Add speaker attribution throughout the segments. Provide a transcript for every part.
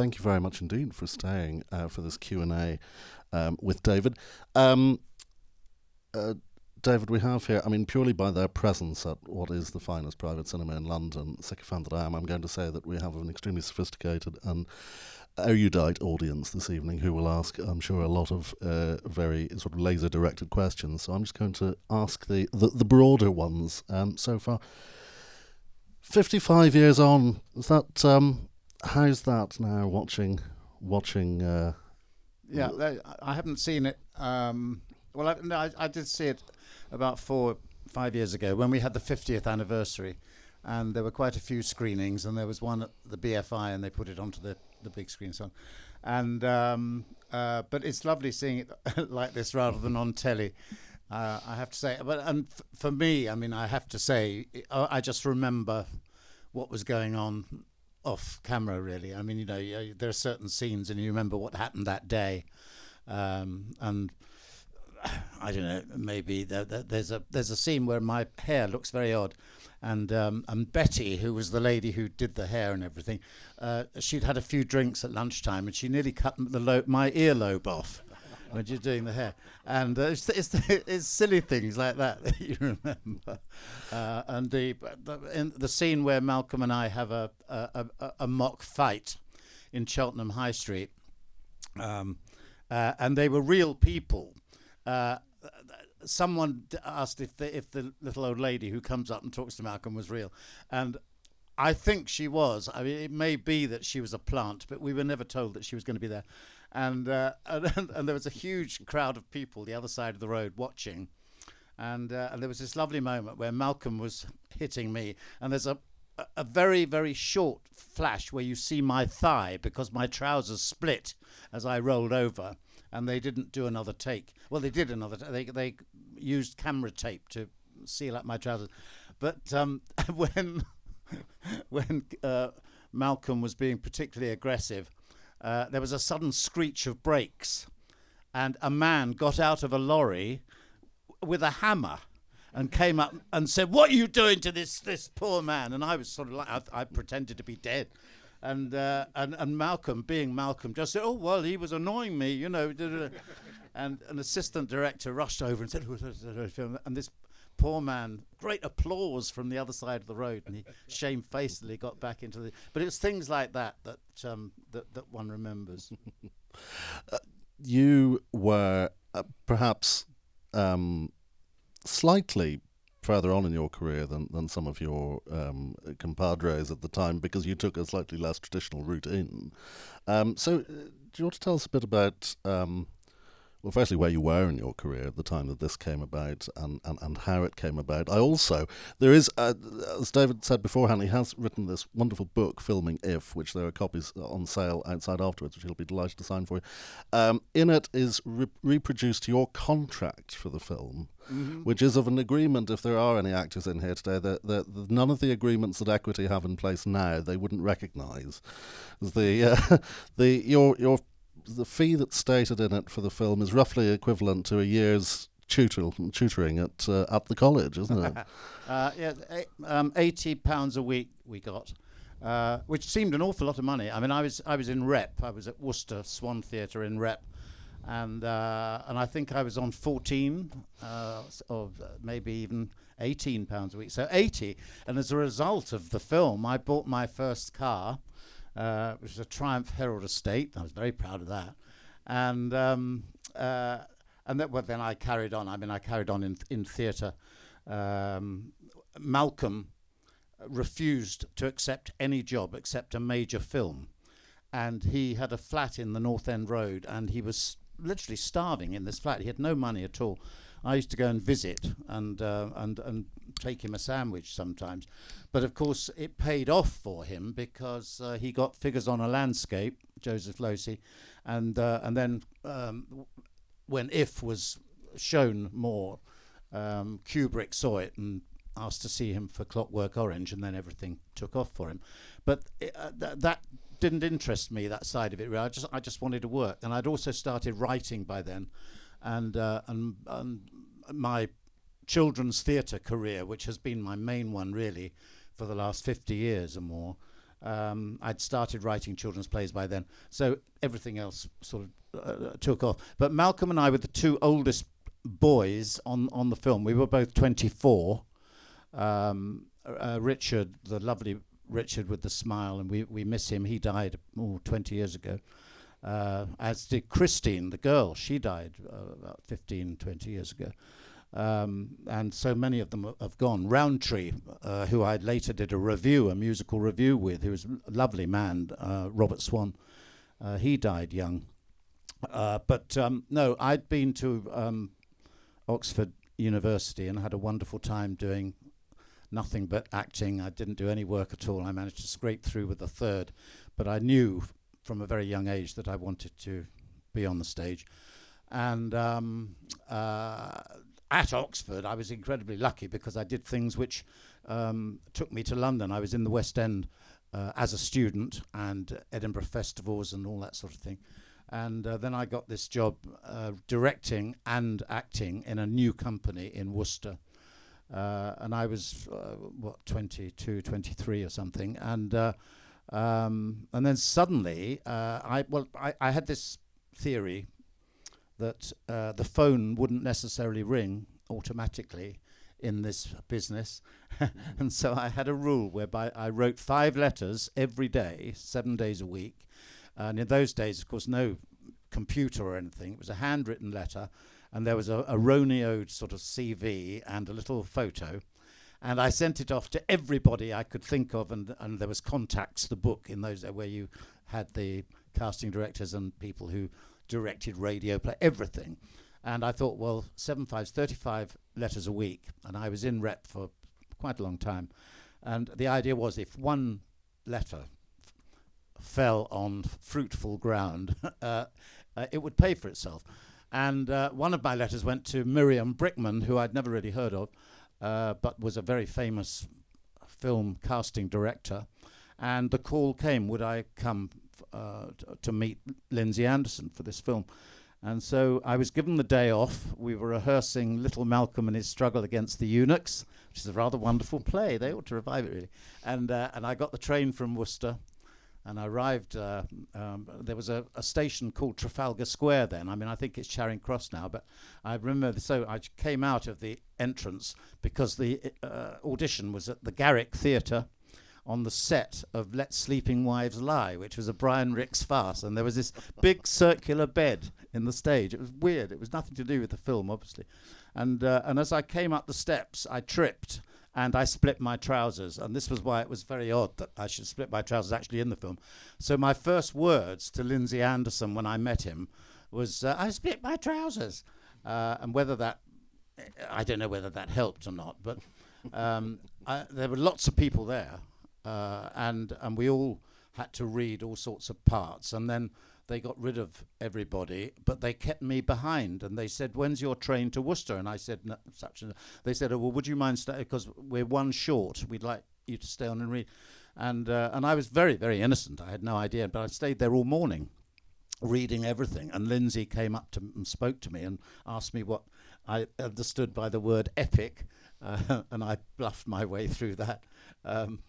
Speaker 1: thank you very much indeed for staying uh, for this Q and A um, with David. Um, uh, David, we have here, I mean, purely by their presence at what is the finest private cinema in London, sycophant that I am, I'm going to say that we have an extremely sophisticated and erudite audience this evening who will ask, I'm sure, a lot of uh, very sort of laser directed questions. So I'm just going to ask the, the, the broader ones um, so far. 55 years on, is that, um, how's that now watching, watching? Uh,
Speaker 2: yeah, I haven't seen it. Um, well, I, no, I, I did see it about four, five years ago when we had the 50th anniversary. And there were quite a few screenings, and there was one at the BFI, and they put it onto the, the big screen. So, and um, uh, but it's lovely seeing it like this rather than on telly. Uh, I have to say, but and f- for me, I mean, I have to say, I just remember what was going on off camera. Really, I mean, you know, there are certain scenes, and you remember what happened that day, um, and I don't know, maybe there, there, there's a there's a scene where my hair looks very odd, and um, and Betty, who was the lady who did the hair and everything, uh, she'd had a few drinks at lunchtime, and she nearly cut the lo- my earlobe off when you're doing the hair, and uh, it's, it's, it's silly things like that that you remember, uh, and the the, the scene where Malcolm and I have a a, a, a mock fight in Cheltenham High Street. Um, uh, and they were real people uh, someone asked if the, if the little old lady who comes up and talks to Malcolm was real, and I think she was. I mean, it may be that she was a plant, but we were never told that she was going to be there. And, uh, and, and there was a huge crowd of people the other side of the road watching. And, uh, and there was this lovely moment where Malcolm was hitting me, and there's a a very very short flash where you see my thigh because my trousers split as I rolled over and they didn't do another take. Well, they did another. T- they they used camera tape to seal up my trousers, but um, when when uh, Malcolm was being particularly aggressive, uh, there was a sudden screech of brakes, and a man got out of a lorry with a hammer and came up and said, "What are you doing to this this poor man?" And I was sort of like, I, I pretended to be dead and uh, and and Malcolm, being Malcolm, just said, "Oh well, he was annoying me, you know." and an assistant director rushed over and said, and this poor man, great applause from the other side of the road, and he shamefacedly got back into the. But it's things like that that um, that that one remembers.
Speaker 1: uh, you were uh, perhaps um, slightly further on in your career than, than some of your um, compadres at the time because you took a slightly less traditional route in. Um, so, uh, do you want to tell us a bit about um, well, firstly, where you were in your career at the time that this came about and, and, and how it came about. I also, there is, uh, as David said beforehand, he has written this wonderful book, Filming If, which there are copies on sale outside afterwards, which he'll be delighted to sign for you. Um, in it is re- reproduced your contract for the film. Mm-hmm. Which is of an agreement, if there are any actors in here today, that, that, none of the agreements that Equity have in place now they wouldn't recognise. The uh, the your your the fee that's stated in it for the film is roughly equivalent to a year's tutor, tutoring at uh, at the college, isn't it?
Speaker 2: uh, yeah, um, eighty pounds a week we got, uh, which seemed an awful lot of money. I mean, I was I was in Rep. I was at Worcester Swan Theatre in Rep, and uh, and I think I was on fourteen, uh, or maybe even eighteen pounds a week. So eighty, and as a result of the film, I bought my first car uh, which was a Triumph Herald Estate. I was very proud of that. And um, uh, and that, well, then I carried on. I mean, I carried on in in theatre. Um, Malcolm refused to accept any job except a major film, and he had a flat in the North End Road, and he was literally starving in this flat. He had no money at all. I used to go and visit and uh, and and take him a sandwich sometimes. But of course, it paid off for him because uh, he got figures on a landscape, Joseph Losey, and uh, and then um, when If was shown more, um, Kubrick saw it and asked to see him for Clockwork Orange, and then everything took off for him. But uh, th- that didn't interest me that side of it. Really. I just I just wanted to work, and I'd also started writing by then, and uh, and and my children's theatre career, which has been my main one really for the last 50 years or more, Um, I'd started writing children's plays by then, so everything else sort of uh, took off. But Malcolm and I were the two oldest boys on on the film. We were both 24. Um, uh, Richard, the lovely Richard with the smile, and we, we miss him. He died oh, 20 years ago. Uh, as did Christine, the girl. She died uh, about 15, 20 years ago. Um, and so many of them have gone. Rowntree, uh, who I later did a review, a musical review with, who was a lovely man, uh, Robert Swann, uh, he died young. Uh, but um, no, I'd been to um, Oxford University and had a wonderful time doing nothing but acting. I didn't do any work at all. I managed to scrape through with a third, but I knew from a very young age that I wanted to be on the stage. And um, uh, at Oxford, I was incredibly lucky because I did things which um, took me to London. I was in the West End uh, as a student and Edinburgh festivals and all that sort of thing. And uh, then I got this job uh, directing and acting in a new company in Worcester. Uh, and I was, uh, what, 22, 23 or something. And, um, and then suddenly, uh, I, well, I, I had this theory that the phone wouldn't necessarily ring automatically in this business. and so I had a rule whereby I wrote five letters every day, seven days a week, and in those days, of course, no computer or anything. It was a handwritten letter, and there was a, a sort of CV and a little photo. And I sent it off to everybody I could think of, and, and there was Contacts, the book in those where you had the casting directors and people who directed radio play, everything. And I thought, well, seven fives, 35 letters a week, and I was in rep for quite a long time. And the idea was if one letter fell on fruitful ground, uh, uh, it would pay for itself. And uh, one of my letters went to Miriam Brickman, who I'd never really heard of, uh, but was a very famous film casting director. And the call came, would I come uh, to meet Lindsay Anderson for this film? And so I was given the day off. We were rehearsing Little Malcolm and his struggle against the eunuchs, which is a rather wonderful play. They ought to revive it, really. And, uh, and I got the train from Worcester and I arrived. Uh, um, there was a, a, station called Trafalgar Square then. I mean, I think it's Charing Cross now, but I remember. So I came out of the entrance because the uh, audition was at the Garrick Theatre on the set of Let Sleeping Wives Lie, which was a Brian Rix farce, and there was this big circular bed in the stage. It was weird. It was nothing to do with the film, obviously. And uh, and as I came up the steps, I tripped and I split my trousers. And this was why it was very odd that I should split my trousers actually in the film. So my first words to Lindsay Anderson when I met him was, uh, I split my trousers. Uh, and whether that, I don't know whether that helped or not, but um, I, there were lots of people there. Uh, and, and we all had to read all sorts of parts. And then they got rid of everybody, but they kept me behind. And they said, "When's your train to Worcester?" And I said, no, "Such." And they said, "Oh, well, would you mind staying? Because we're one short. We'd like you to stay on and read." And uh, and I was very very innocent. I had no idea, but I stayed there all morning, reading everything. And Lindsay came up to and spoke to me and asked me what I understood by the word epic, uh, and I bluffed my way through that. Um,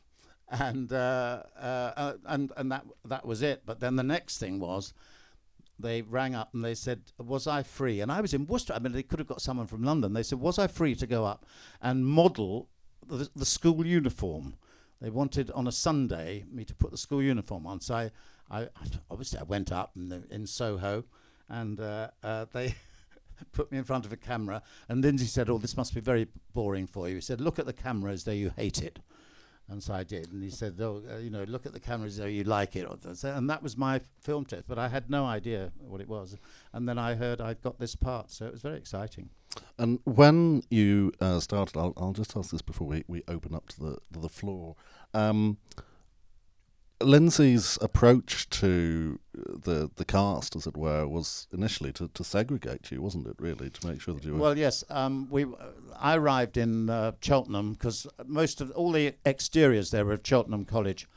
Speaker 2: and uh, uh, uh, and and that that was it. But then the next thing was they rang up and they said, "Was I free?" And I was in Worcester. I mean, they could have got someone from London. They said, "Was I free to go up and model the, the school uniform?" They wanted on a Sunday me to put the school uniform on. So I, I obviously I went up in, in Soho, and uh, uh, they. put me in front of a camera, and Lindsay said, "Oh, this must be very boring for you." He said, "Look at the camera as though you hate it." And so I did. And he said, "Oh, uh, you know, look at the cameras, though you like it." And that was my film test, but I had no idea what it was. And then I heard I'd got this part, so it was very exciting.
Speaker 1: And when you uh, started, I'll, I'll just ask this before we, we open up to the to the floor. Um, Lindsay's approach to the the cast, as it were, was initially to, to segregate you, wasn't it? Really, to make sure that you were.
Speaker 2: Well, yes. Um, we I arrived in uh, Cheltenham because most of all the exteriors there were of Cheltenham College.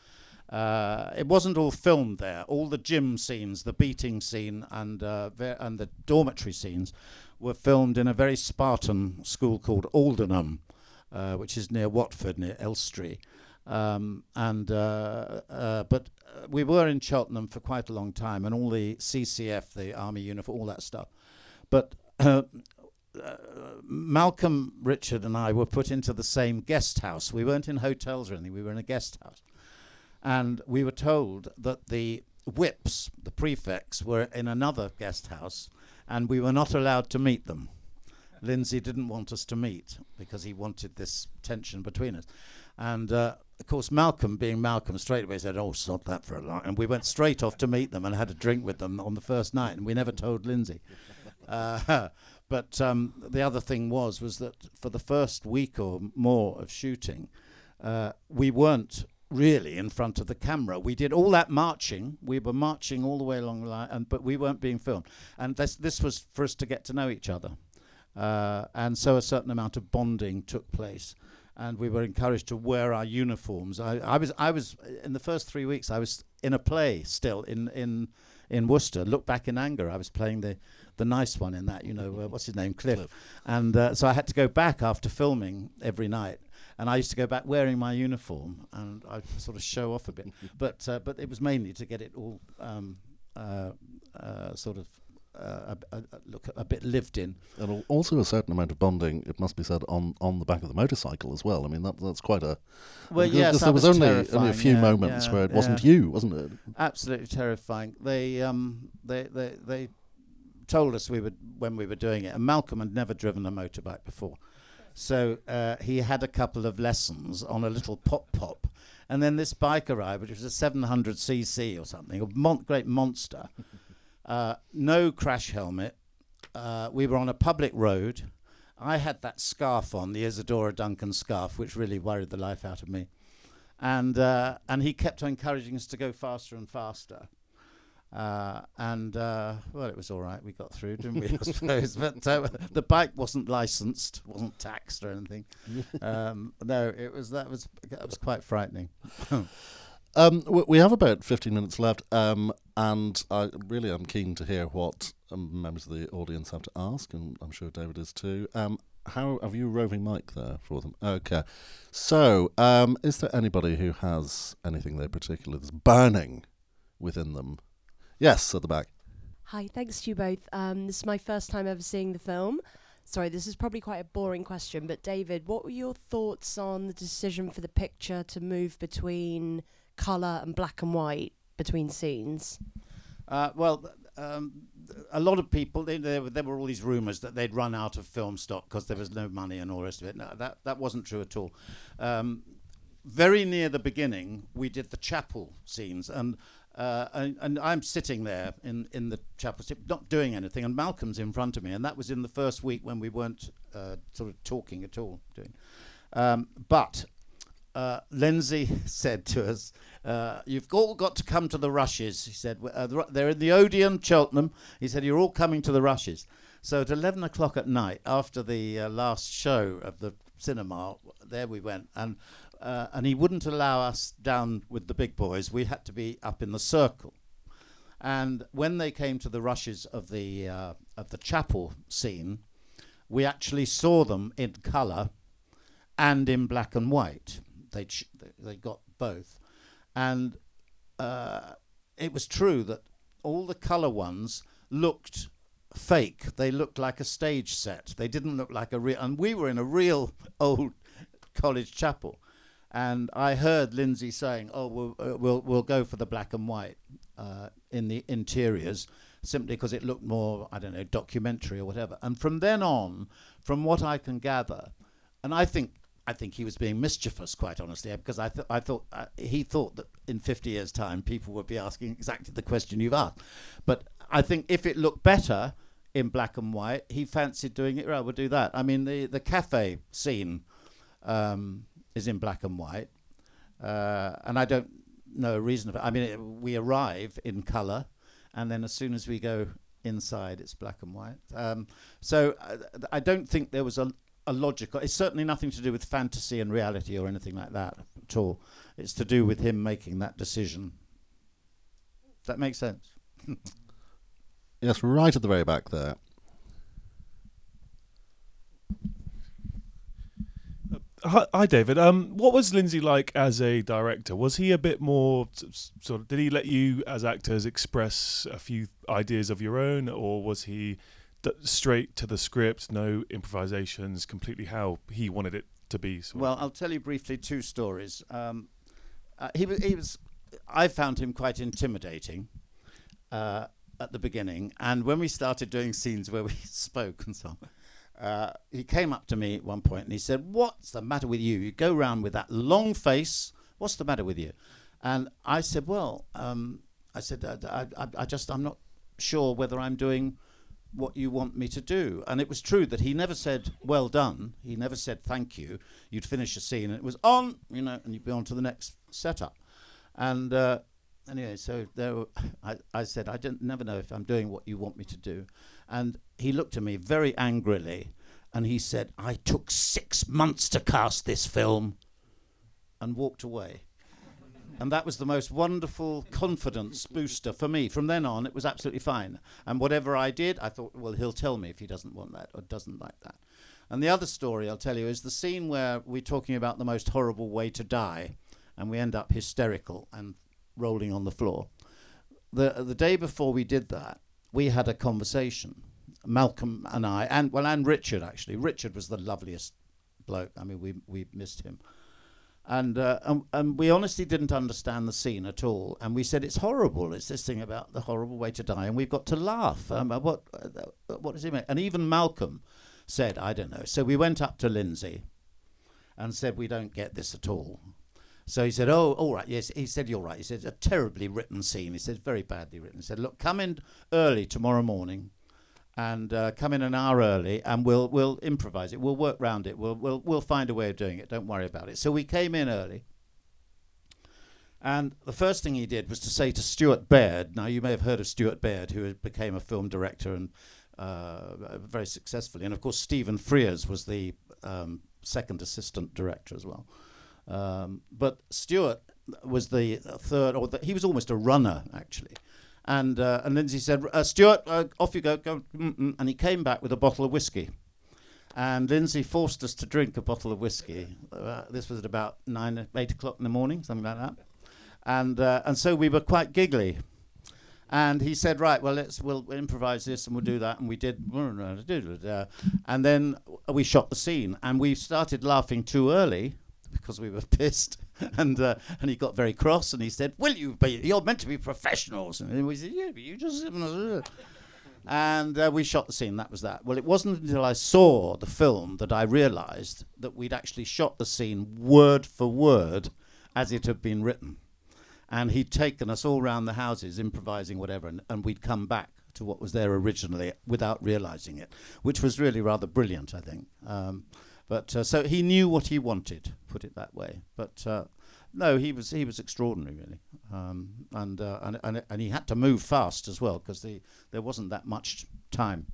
Speaker 2: Uh, it wasn't all filmed there. All the gym scenes, the beating scene, and uh, ver- and the dormitory scenes were filmed in a very Spartan school called Aldenham, uh, which is near Watford, near Elstree Um, and uh, uh, but we were in Cheltenham for quite a long time, and all the CCF, the Army uniform, all that stuff. But uh, Malcolm, Richard, and I were put into the same guest house. We weren't in hotels or anything. We were in a guest house, and we were told that the whips, the prefects, were in another guest house, and we were not allowed to meet them. Lindsay didn't want us to meet because he wanted this tension between us. And uh, of course, Malcolm, being Malcolm, straight away said, "Oh, sod that for a lot." And we went straight off to meet them and had a drink with them on the first night. And we never told Lindsay. Uh, but um, the other thing was was that for the first week or more of shooting, uh, we weren't really in front of the camera. We did all that marching. We were marching all the way along the line, and, but we weren't being filmed. And this this was for us to get to know each other. Uh, and so a certain amount of bonding took place and we were encouraged to wear our uniforms. I, I, was I was in the first three weeks I was in a play still in in in Worcester. Look back in anger. I was playing the the nice one in that. You know uh, what's his name, Cliff. Cliff. And uh, so I had to go back after filming every night. And I used to go back wearing my uniform, and I sort of show off a bit. but uh, but it was mainly to get it all um, uh, uh, sort of uh, a, a, look a bit lived in.
Speaker 1: And also a certain amount of bonding, it must be said, on, on the back of the motorcycle as well. I mean, that that's quite a.
Speaker 2: Well, yes,
Speaker 1: there was,
Speaker 2: was
Speaker 1: only, only a few
Speaker 2: yeah,
Speaker 1: moments
Speaker 2: yeah,
Speaker 1: where it
Speaker 2: yeah.
Speaker 1: wasn't you, wasn't it?
Speaker 2: Absolutely terrifying. They um they they they told us we would when we were doing it, and Malcolm had never driven a motorbike before. So uh, he had a couple of lessons on a little pop pop, and then this bike arrived, which was a 700cc or something, a mon- great monster. Uh, no crash helmet. Uh, we were on a public road. I had that scarf on, the Isadora Duncan scarf, which really worried the life out of me. And uh, and he kept on encouraging us to go faster and faster. Uh, and uh, well, it was all right. We got through, didn't we? I suppose. But uh, the bike wasn't licensed, wasn't taxed or anything. Um, no, it was that was that was quite frightening.
Speaker 1: Um, we have about 15 minutes left, um, and I really am keen to hear what um, members of the audience have to ask, and I'm sure David is too. Um, how have you roving mic there for them? Okay. So, um, is there anybody who has anything they particularly that's burning within them? Yes, at the back.
Speaker 3: Hi, thanks to you both. Um, this is my first time ever seeing the film. Sorry, this is probably quite a boring question, but David, what were your thoughts on the decision for the picture to move between colour and black and white between scenes?
Speaker 2: Uh, well, um, a lot of people, they, there, were, there were all these rumours that they'd run out of film stock because there was no money and all the rest of it. No, that, that wasn't true at all. Um, very near the beginning, we did the chapel scenes, and uh, and, and, I'm sitting there in, in the chapel, not doing anything, and Malcolm's in front of me, and that was in the first week when we weren't uh, sort of talking at all. Doing. Um, but uh, Lindsay said to us, uh, "You've all got to come to the rushes." He said, uh, "They're in the Odeon, Cheltenham." He said, "You're all coming to the rushes." So at 11 o'clock at night, after the uh, last show of the cinema, there we went, and uh, and he wouldn't allow us down with the big boys. We had to be up in the circle. And when they came to the rushes of the uh, of the chapel scene, we actually saw them in colour and in black and white. They they got both, and uh, it was true that all the colour ones looked fake. They looked like a stage set. They didn't look like a real. And we were in a real old college chapel. And I heard Lindsay saying, "Oh, we'll uh, we'll we'll go for the black and white uh, in the interiors, simply because it looked more, I don't know, documentary or whatever." And from then on, from what I can gather, and I think I think he was being mischievous, quite honestly, because I th- I thought uh, he thought that in 50 years' time people would be asking exactly the question you've asked. But I think if it looked better in black and white, he fancied doing it. Right, we'll do that. I mean, the the cafe scene. Um, is in black and white, uh, and I don't know a reason for it. I mean, it, we arrive in colour, and then as soon as we go inside, it's black and white. Um, so uh, I don't think there was a, a logical. It's certainly nothing to do with fantasy and reality or anything like that at all. It's to do with him making that decision. Does that make sense?
Speaker 1: yes, right at the very back there.
Speaker 4: Hi, hi, David. Um, what was Lindsay like as a director? Was he a bit more s- s- sort of? Did he let you, as actors, express a few ideas of your own, or was he straight to the script, no improvisations, completely how he wanted it to be? Sort of?
Speaker 2: Well, I'll tell you briefly two stories. Um, uh, he was, he was, I found him quite intimidating uh, at the beginning, and when we started doing scenes where we spoke and so on, uh, he came up to me at one point and he said, "What's the matter with you? You go round with that long face. What's the matter with you?" And I said, "Well, um, I said, I, I, I just, I'm not sure whether I'm doing." What you want me to do. And it was true that he never said, well done. He never said, thank you. You'd finish a scene and it was on, you know, and you'd be on to the next setup. And uh, anyway, so there I, I said, I didn't, never know if I'm doing what you want me to do. And he looked at me very angrily and he said, I took six months to cast this film and walked away. And that was the most wonderful confidence booster for me. From then on, it was absolutely fine. And whatever I did, I thought, well, he'll tell me if he doesn't want that or doesn't like that. And the other story I'll tell you is the scene where we're talking about the most horrible way to die, and we end up hysterical and rolling on the floor. The, the day before we did that, we had a conversation, Malcolm and I, and well, and Richard actually. Richard was the loveliest bloke. I mean, we we missed him and, uh, and and we honestly didn't understand the scene at all. And we said it's horrible. It's this thing about the horrible way to die, and we've got to laugh. Um, uh, what uh, what does he mean? And even Malcolm said, I don't know. So we went up to Lindsay and said we don't get this at all. So he said, "Oh, all right, yes." He said, "You're right." He said, "A terribly written scene." He said, "Very badly written." He said, "Look, come in early tomorrow morning." And uh, come in an hour early, and we'll we'll improvise it. We'll work round it. We'll we'll we'll find a way of doing it. Don't worry about it. So we came in early, and the first thing he did was to say to Stuart Baird. Now you may have heard of Stuart Baird, who became a film director and uh, very successfully, and of course Stephen Frears was the um, second assistant director as well. Um, but Stuart was the third, or the, he was almost a runner actually. And uh, and Lindsay said, uh, Stuart, uh, off you go, go. Mm-mm. And he came back with a bottle of whiskey. And Lindsay forced us to drink a bottle of whiskey. Uh, this was at about nine, eight o'clock in the morning, something like that. And uh, and so we were quite giggly. And he said, right, well, let's we'll improvise this and we'll do that. And we did, and then we shot the scene. And we started laughing too early because we were pissed. and uh, and he got very cross and he said, "Will you be? You're meant to be professionals." And we said, "Yeah, but you just." And uh, we shot the scene. That was that. Well, it wasn't until I saw the film that I realised that we'd actually shot the scene word for word as it had been written, and he'd taken us all round the houses, improvising whatever, and, and we'd come back to what was there originally without realising it, which was really rather brilliant, I think. Um, but uh, so he knew what he wanted, put it that way. But uh, no, he was he was extraordinary, really, um, and, uh, and and and he had to move fast as well because the there wasn't that much time.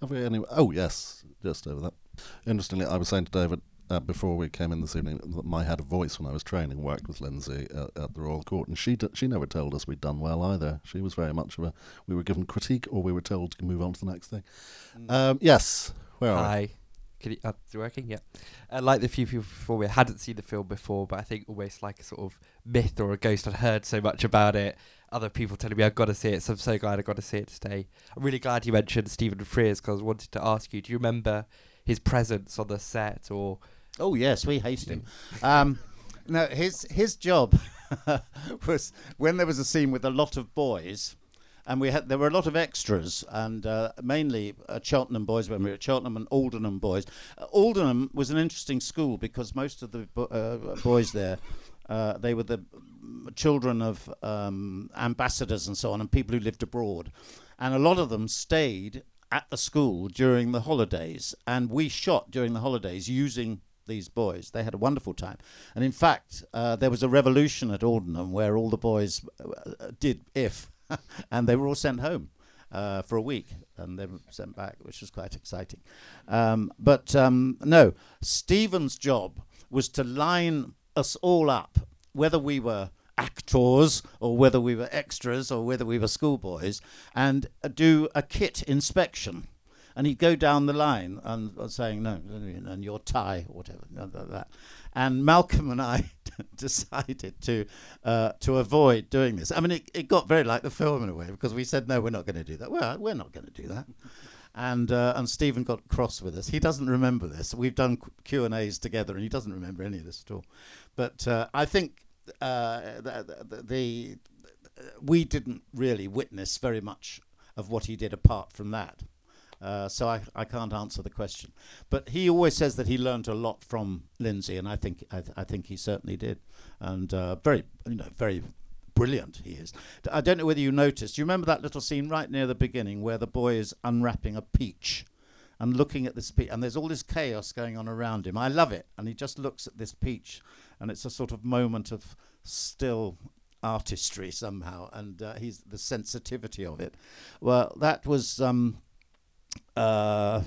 Speaker 1: Have we any? Oh yes, just over that. Interestingly, I was saying to David uh, before we came in this evening that my had a voice when I was training worked with Lindsay at, at the Royal Court, and she d- she never told us we'd done well either. She was very much of a we were given critique or we were told to move on to the next thing. Um, yes, where?
Speaker 5: Hi. Can you, uh, is it working? Yeah. Uh, like the few people before me, I hadn't seen the film before, but I think almost like a sort of myth or a ghost. I'd heard so much about it. Other people telling me I've got to see it, so I'm so glad I got to see it today. I'm really glad you mentioned Stephen Frears because I wanted to ask you, do you remember his presence on the set or
Speaker 2: Oh yes, we hated him. Um, no, his his job was when there was a scene with a lot of boys, and we had there were a lot of extras, and uh, mainly uh, Cheltenham boys when we were at Cheltenham and Aldenham boys. Uh, Aldenham was an interesting school because most of the bo- uh, boys there. Uh, they were the children of um, ambassadors and so on, and people who lived abroad, and a lot of them stayed at the school during the holidays, and we shot during the holidays using these boys. They had a wonderful time. And in fact, uh, there was a revolution at Aldenham where all the boys uh, did if, and they were all sent home uh, for a week and they were sent back, which was quite exciting. Um, but um, no, Stephen's job was to line us all up, whether we were actors or whether we were extras or whether we were schoolboys, and uh, do a kit inspection and he'd go down the line and saying no, and your tie or whatever, that. And Malcolm and I decided to uh, to avoid doing this. I mean, it, it got very like the film in a way because we said no, we're not going to do that. Well, we're not going to do that. and uh, and Stephen got cross with us. He doesn't remember this. We've done Q and A's together, and he doesn't remember any of this at all. But uh, I think uh, the, the, the we didn't really witness very much of what he did apart from that. Uh, so I, I can't answer the question. But he always says that he learned a lot from Lindsay, and I think I, th- I think he certainly did. And uh, very you know very brilliant he is. I don't know whether you noticed. Do you remember that little scene right near the beginning where the boy is unwrapping a peach? And looking at this peach, and there's all this chaos going on around him. I love it. And he just looks at this peach, and it's a sort of moment of still artistry somehow, and uh, he's the sensitivity of it. Well, that was. Um, uh,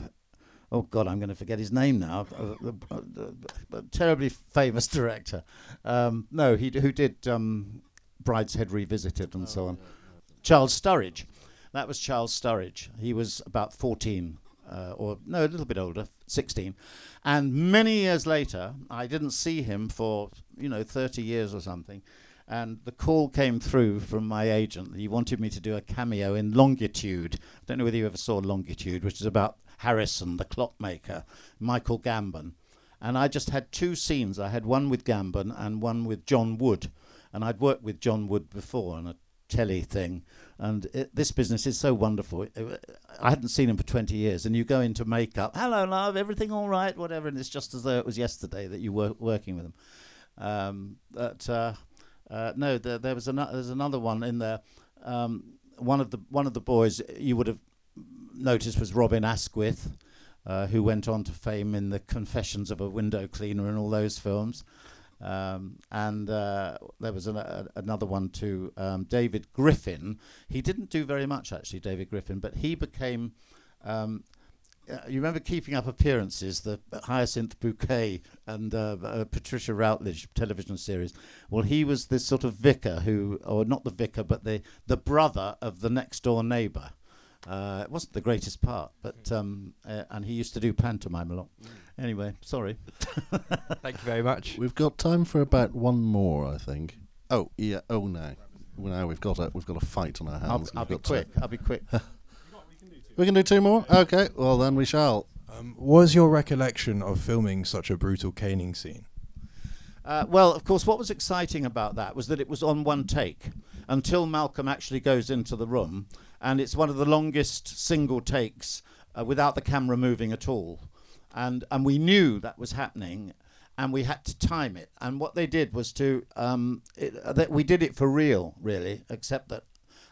Speaker 2: oh God, I'm going to forget his name now. Uh, terribly famous director. Um, no, he who did um, Brideshead Revisited and oh, so on. Yeah, yeah. Charles Sturridge. That was Charles Sturridge. He was about 14, uh, or no, a little bit older, 16. And many years later, I didn't see him for you know 30 years or something. And the call came through from my agent. He wanted me to do a cameo in Longitude. I don't know whether you ever saw Longitude, which is about Harrison, the clockmaker, Michael Gambon. And I just had two scenes. I had one with Gambon and one with John Wood. And I'd worked with John Wood before on a telly thing. And it, this business is so wonderful. I hadn't seen him for 20 years. And you go into makeup, hello, love, everything all right, whatever. And it's just as though it was yesterday that you were working with him. Um, but uh, uh, no, there, there was another. There's another one in there. Um, one of the one of the boys you would have noticed was Robin Asquith, uh, who went on to fame in the Confessions of a Window Cleaner and all those films. Um, and uh, there was an, a, another one too, um, David Griffin. He didn't do very much actually, David Griffin, but he became um, you remember Keeping Up Appearances, the Hyacinth Bouquet and uh, uh, Patricia Routledge television series? Well, he was this sort of vicar who, or not the vicar, but the, the brother of the next door neighbour. Uh, it wasn't the greatest part, but um, uh, and he used to do pantomime a lot. Mm. Anyway, sorry.
Speaker 5: Thank you very much.
Speaker 1: We've got time for about one more, I think. Oh yeah. Oh no. Well, now we've got a we've got a fight on our hands.
Speaker 2: I'll, I'll be quick. I'll be quick.
Speaker 1: We can do two more? Okay, well then we shall.
Speaker 6: Um, was your recollection of filming such a brutal caning scene?
Speaker 2: Uh, well, of course, what was exciting about that was that it was on one take until Malcolm actually goes into the room, and it's one of the longest single takes uh, without the camera moving at all. And, and we knew that was happening, and we had to time it. And what they did was to, um, it, uh, that we did it for real, really, except that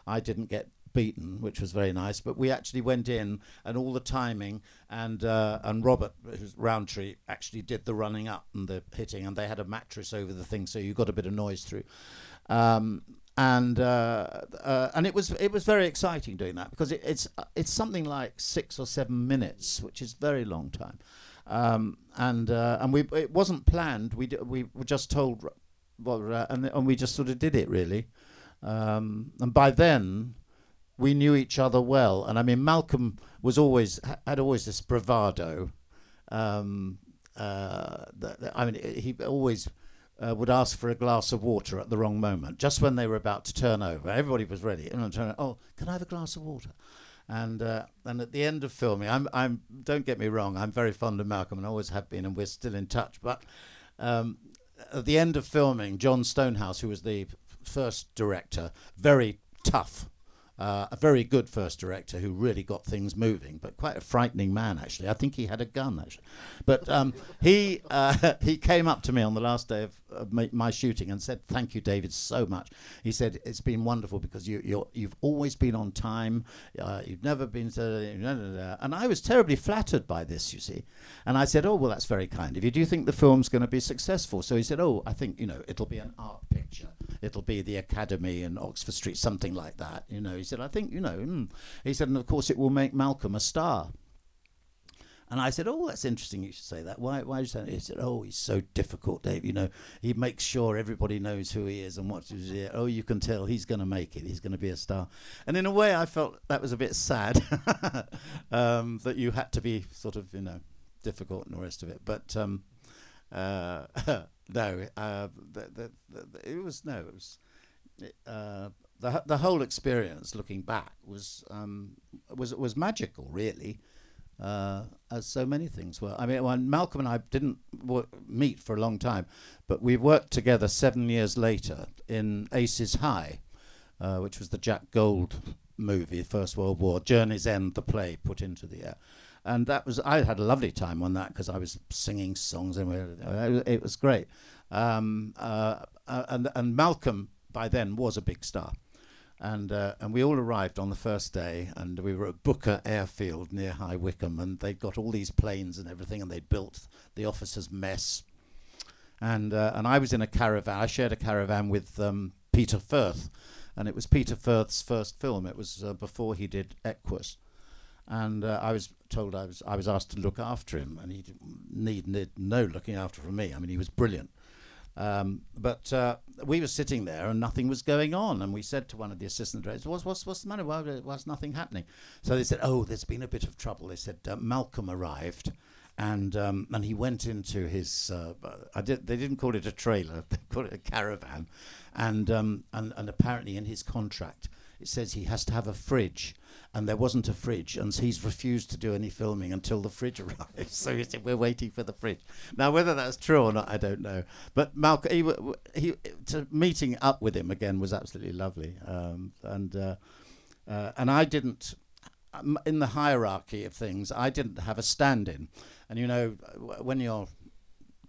Speaker 2: I didn't get beaten, which was very nice. But we actually went in, and all the timing, and uh, and Robert who's Rowntree actually did the running up and the hitting, and they had a mattress over the thing, so you got a bit of noise through. Um, and uh, uh, and it was it was very exciting doing that because it, it's it's something like six or seven minutes, which is very long time. Um, and uh, and we it wasn't planned. We we were just told, uh, and and we just sort of did it really. Um, and by then, we knew each other well. And I mean, Malcolm was always had always this bravado. Um, uh, I mean, he always uh, would ask for a glass of water at the wrong moment, just when they were about to turn over. Everybody was ready. And oh, can I have a glass of water? And uh, and at the end of filming, I'm I'm don't get me wrong, I'm very fond of Malcolm and always have been, and we're still in touch. But um, at the end of filming, John Stonehouse, who was the first director, very tough uh, a very good first director who really got things moving, but quite a frightening man actually. I think he had a gun actually, but um, he uh, he came up to me on the last day of, my, my, shooting and said, "Thank you, David, so much." He said, "It's been wonderful because you you have always been on time. Uh, you've never been to." And I was terribly flattered by this, you see. And I said, "Oh well, that's very kind of you. Do you think the film's going to be successful?" So he said, "Oh, I think you know it'll be an art picture. It'll be the Academy in Oxford Street, something like that." You know, he said, "I think you know." Mm. He said, "And of course, it will make Malcolm a star." And I said, "Oh, that's interesting. You should say that. Why? Why you say that?" He said, "Oh, he's so difficult, Dave. You know, he makes sure everybody knows who he is and what he's here. Oh, you can tell he's going to make it. He's going to be a star." And in a way, I felt that was a bit sad um, that you had to be sort of, you know, difficult and the rest of it. But um, uh, no, uh, the, the, the, it was no, it was. Uh, the the whole experience, looking back, was um, was was magical, really uh, as so many things were. I mean, when Malcolm and I didn't meet for a long time, but we worked together seven years later in Aces High, uh, which was the Jack Gold movie, First World War, Journey's End, the play put into the air. And that was, I had a lovely time on that because I was singing songs and it was great. Um, uh, uh, and, and Malcolm by then was a big star and uh, and we all arrived on the first day, and we were at Booker Airfield near High Wycombe, and they'd got all these planes and everything, and they'd built the officers' mess, and uh, and I was in a caravan. I shared a caravan with um, Peter Firth, and it was Peter Firth's first film. It was uh, before he did Equus, and uh, I was told I was I was asked to look after him, and he didn't need, need no looking after from me. I mean, he was brilliant. Um, but uh, we were sitting there and nothing was going on. And we said to one of the assistant directors, what's, what's, what's the matter? Why was nothing happening? So they said, oh, there's been a bit of trouble. They said, uh, Malcolm arrived. And um, and he went into his. Uh, I did. They didn't call it a trailer. They called it a caravan, and um, and and apparently in his contract it says he has to have a fridge, and there wasn't a fridge, and he's refused to do any filming until the fridge arrives. So he said, "We're waiting for the fridge." Now, whether that's true or not, I don't know. But Malcolm, he, meeting up with him again was absolutely lovely, um, and uh, uh, and I didn't. Um, In the hierarchy of things, I didn't have a stand-in, and you know, when you're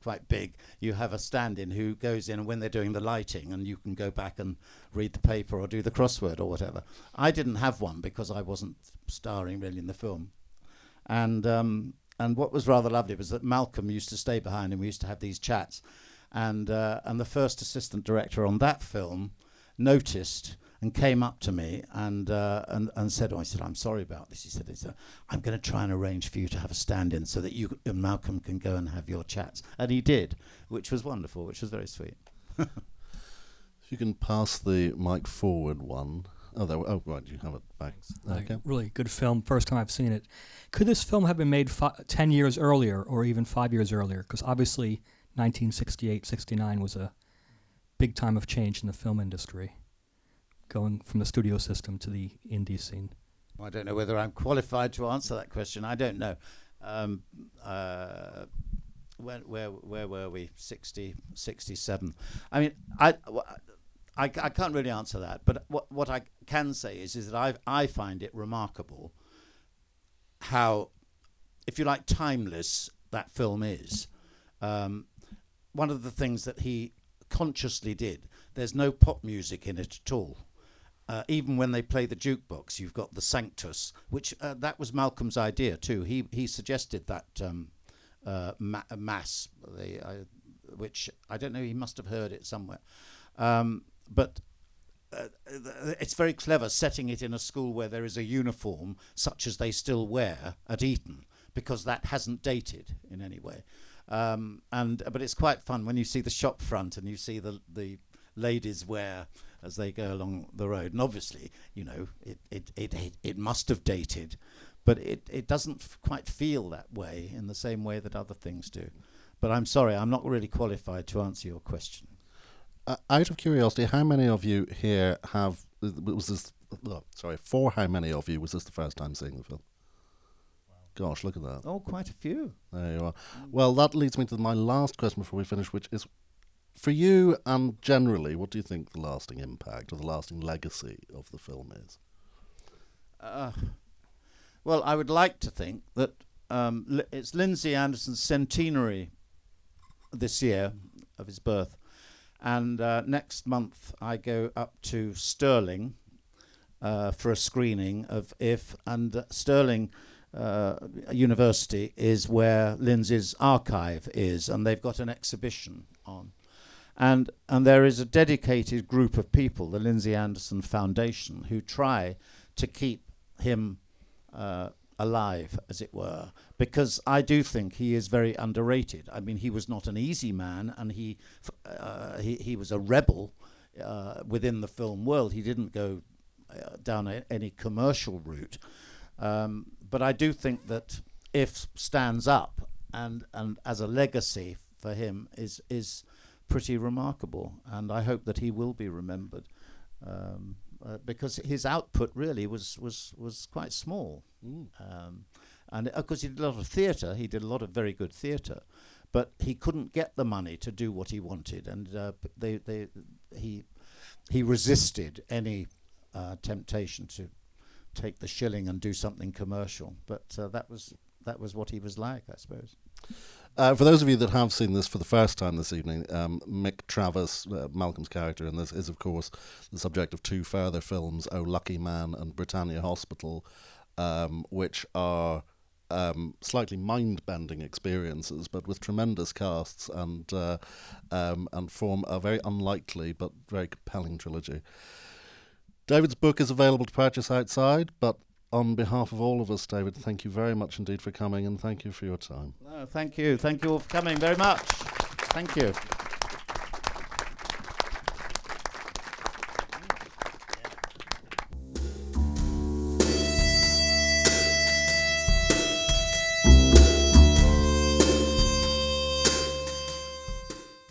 Speaker 2: quite big, you have a stand-in who goes in when they're doing the lighting, and you can go back and read the paper or do the crossword or whatever. I didn't have one because I wasn't starring really in the film, and um, and what was rather lovely was that Malcolm used to stay behind, and we used to have these chats, and uh, and the first assistant director on that film noticed and came up to me and uh, and and said, "Oh, I said I'm sorry about this." He said, he said "I'm going to try and arrange for you to have a stand-in so that you and Malcolm can go and have your chats," and he did, which was wonderful, which was very sweet.
Speaker 1: If you can pass the mic forward one. Oh, there. Oh, right. You have it back. Okay.
Speaker 7: really good film. First time I've seen it. Could this film have been made fi- 10 years earlier or even five years earlier? Because obviously 1968, 69 was a big time of change in the film industry, going from the studio system to the indie scene.
Speaker 2: I don't know whether I'm qualified to answer that question. I don't know. Um, uh, when, where where were we? 60, 67. I mean, I I can't really answer that. But what what I can say is is that I I find it remarkable how, if you like, timeless that film is. Um, one of the things that he consciously did. There's no pop music in it at all. Uh, even when they play the jukebox, you've got the Sanctus, which uh, that was Malcolm's idea too. He he suggested that um, uh, ma- mass, the, uh, which I don't know. He must have heard it somewhere, um, but. Uh, it's very clever setting it in a school where there is a uniform such as they still wear at Eton because that hasn't dated in any way. Um, and but it's quite fun when you see the shop front and you see the the ladies wear as they go along the road. And obviously, you know, it it it it, it must have dated, but it it doesn't f- quite feel that way in the same way that other things do. But I'm sorry, I'm not really qualified to answer your question.
Speaker 1: Uh, out of curiosity, how many of you here have was this? Oh, sorry, for how many of you was this the first time seeing the film? Gosh, look at that.
Speaker 2: Oh, quite a few.
Speaker 1: There you are. Well, that leads me to my last question before we finish, which is for you and generally, what do you think the lasting impact or the lasting legacy of the film is?
Speaker 2: Uh, well, I would like to think that um, it's Lindsay Anderson's centenary this year of his birth, and uh, next month I go up to Stirling uh, for a screening of If, and uh, Stirling uh, University is where Lindsay's archive is, and they've got an exhibition on. And, and there is a dedicated group of people, the Lindsay Anderson Foundation, who try to keep him uh, alive, as it were, because I do think he is very underrated. I mean, he was not an easy man, and he uh, he, he was a rebel uh, within the film world. He didn't go uh, down a, any commercial route, um, but I do think that if stands up and and as a legacy for him is is pretty remarkable, and I hope that he will be remembered. Um, uh, because his output really was was was quite small,
Speaker 1: Mm.
Speaker 2: um, and of course he did a lot of theatre. He did a lot of very good theatre, but he couldn't get the money to do what he wanted, and uh, they they he he resisted any uh, temptation to take the shilling and do something commercial. But uh, that was that was what he was like, I suppose.
Speaker 1: Uh, for those of you that have seen this for the first time this evening, um, Mick Travis, uh, Malcolm's character in this, is of course the subject of two further films, Oh Lucky Man and Britannia Hospital, um, which are um, slightly mind-bending experiences, but with tremendous casts and uh, um, and form a very unlikely but very compelling trilogy. David's book is available to purchase outside, but on behalf of all of us, David, thank you very much indeed for coming and thank you for your time.
Speaker 2: No, thank you, thank you all for coming very much. Thank you.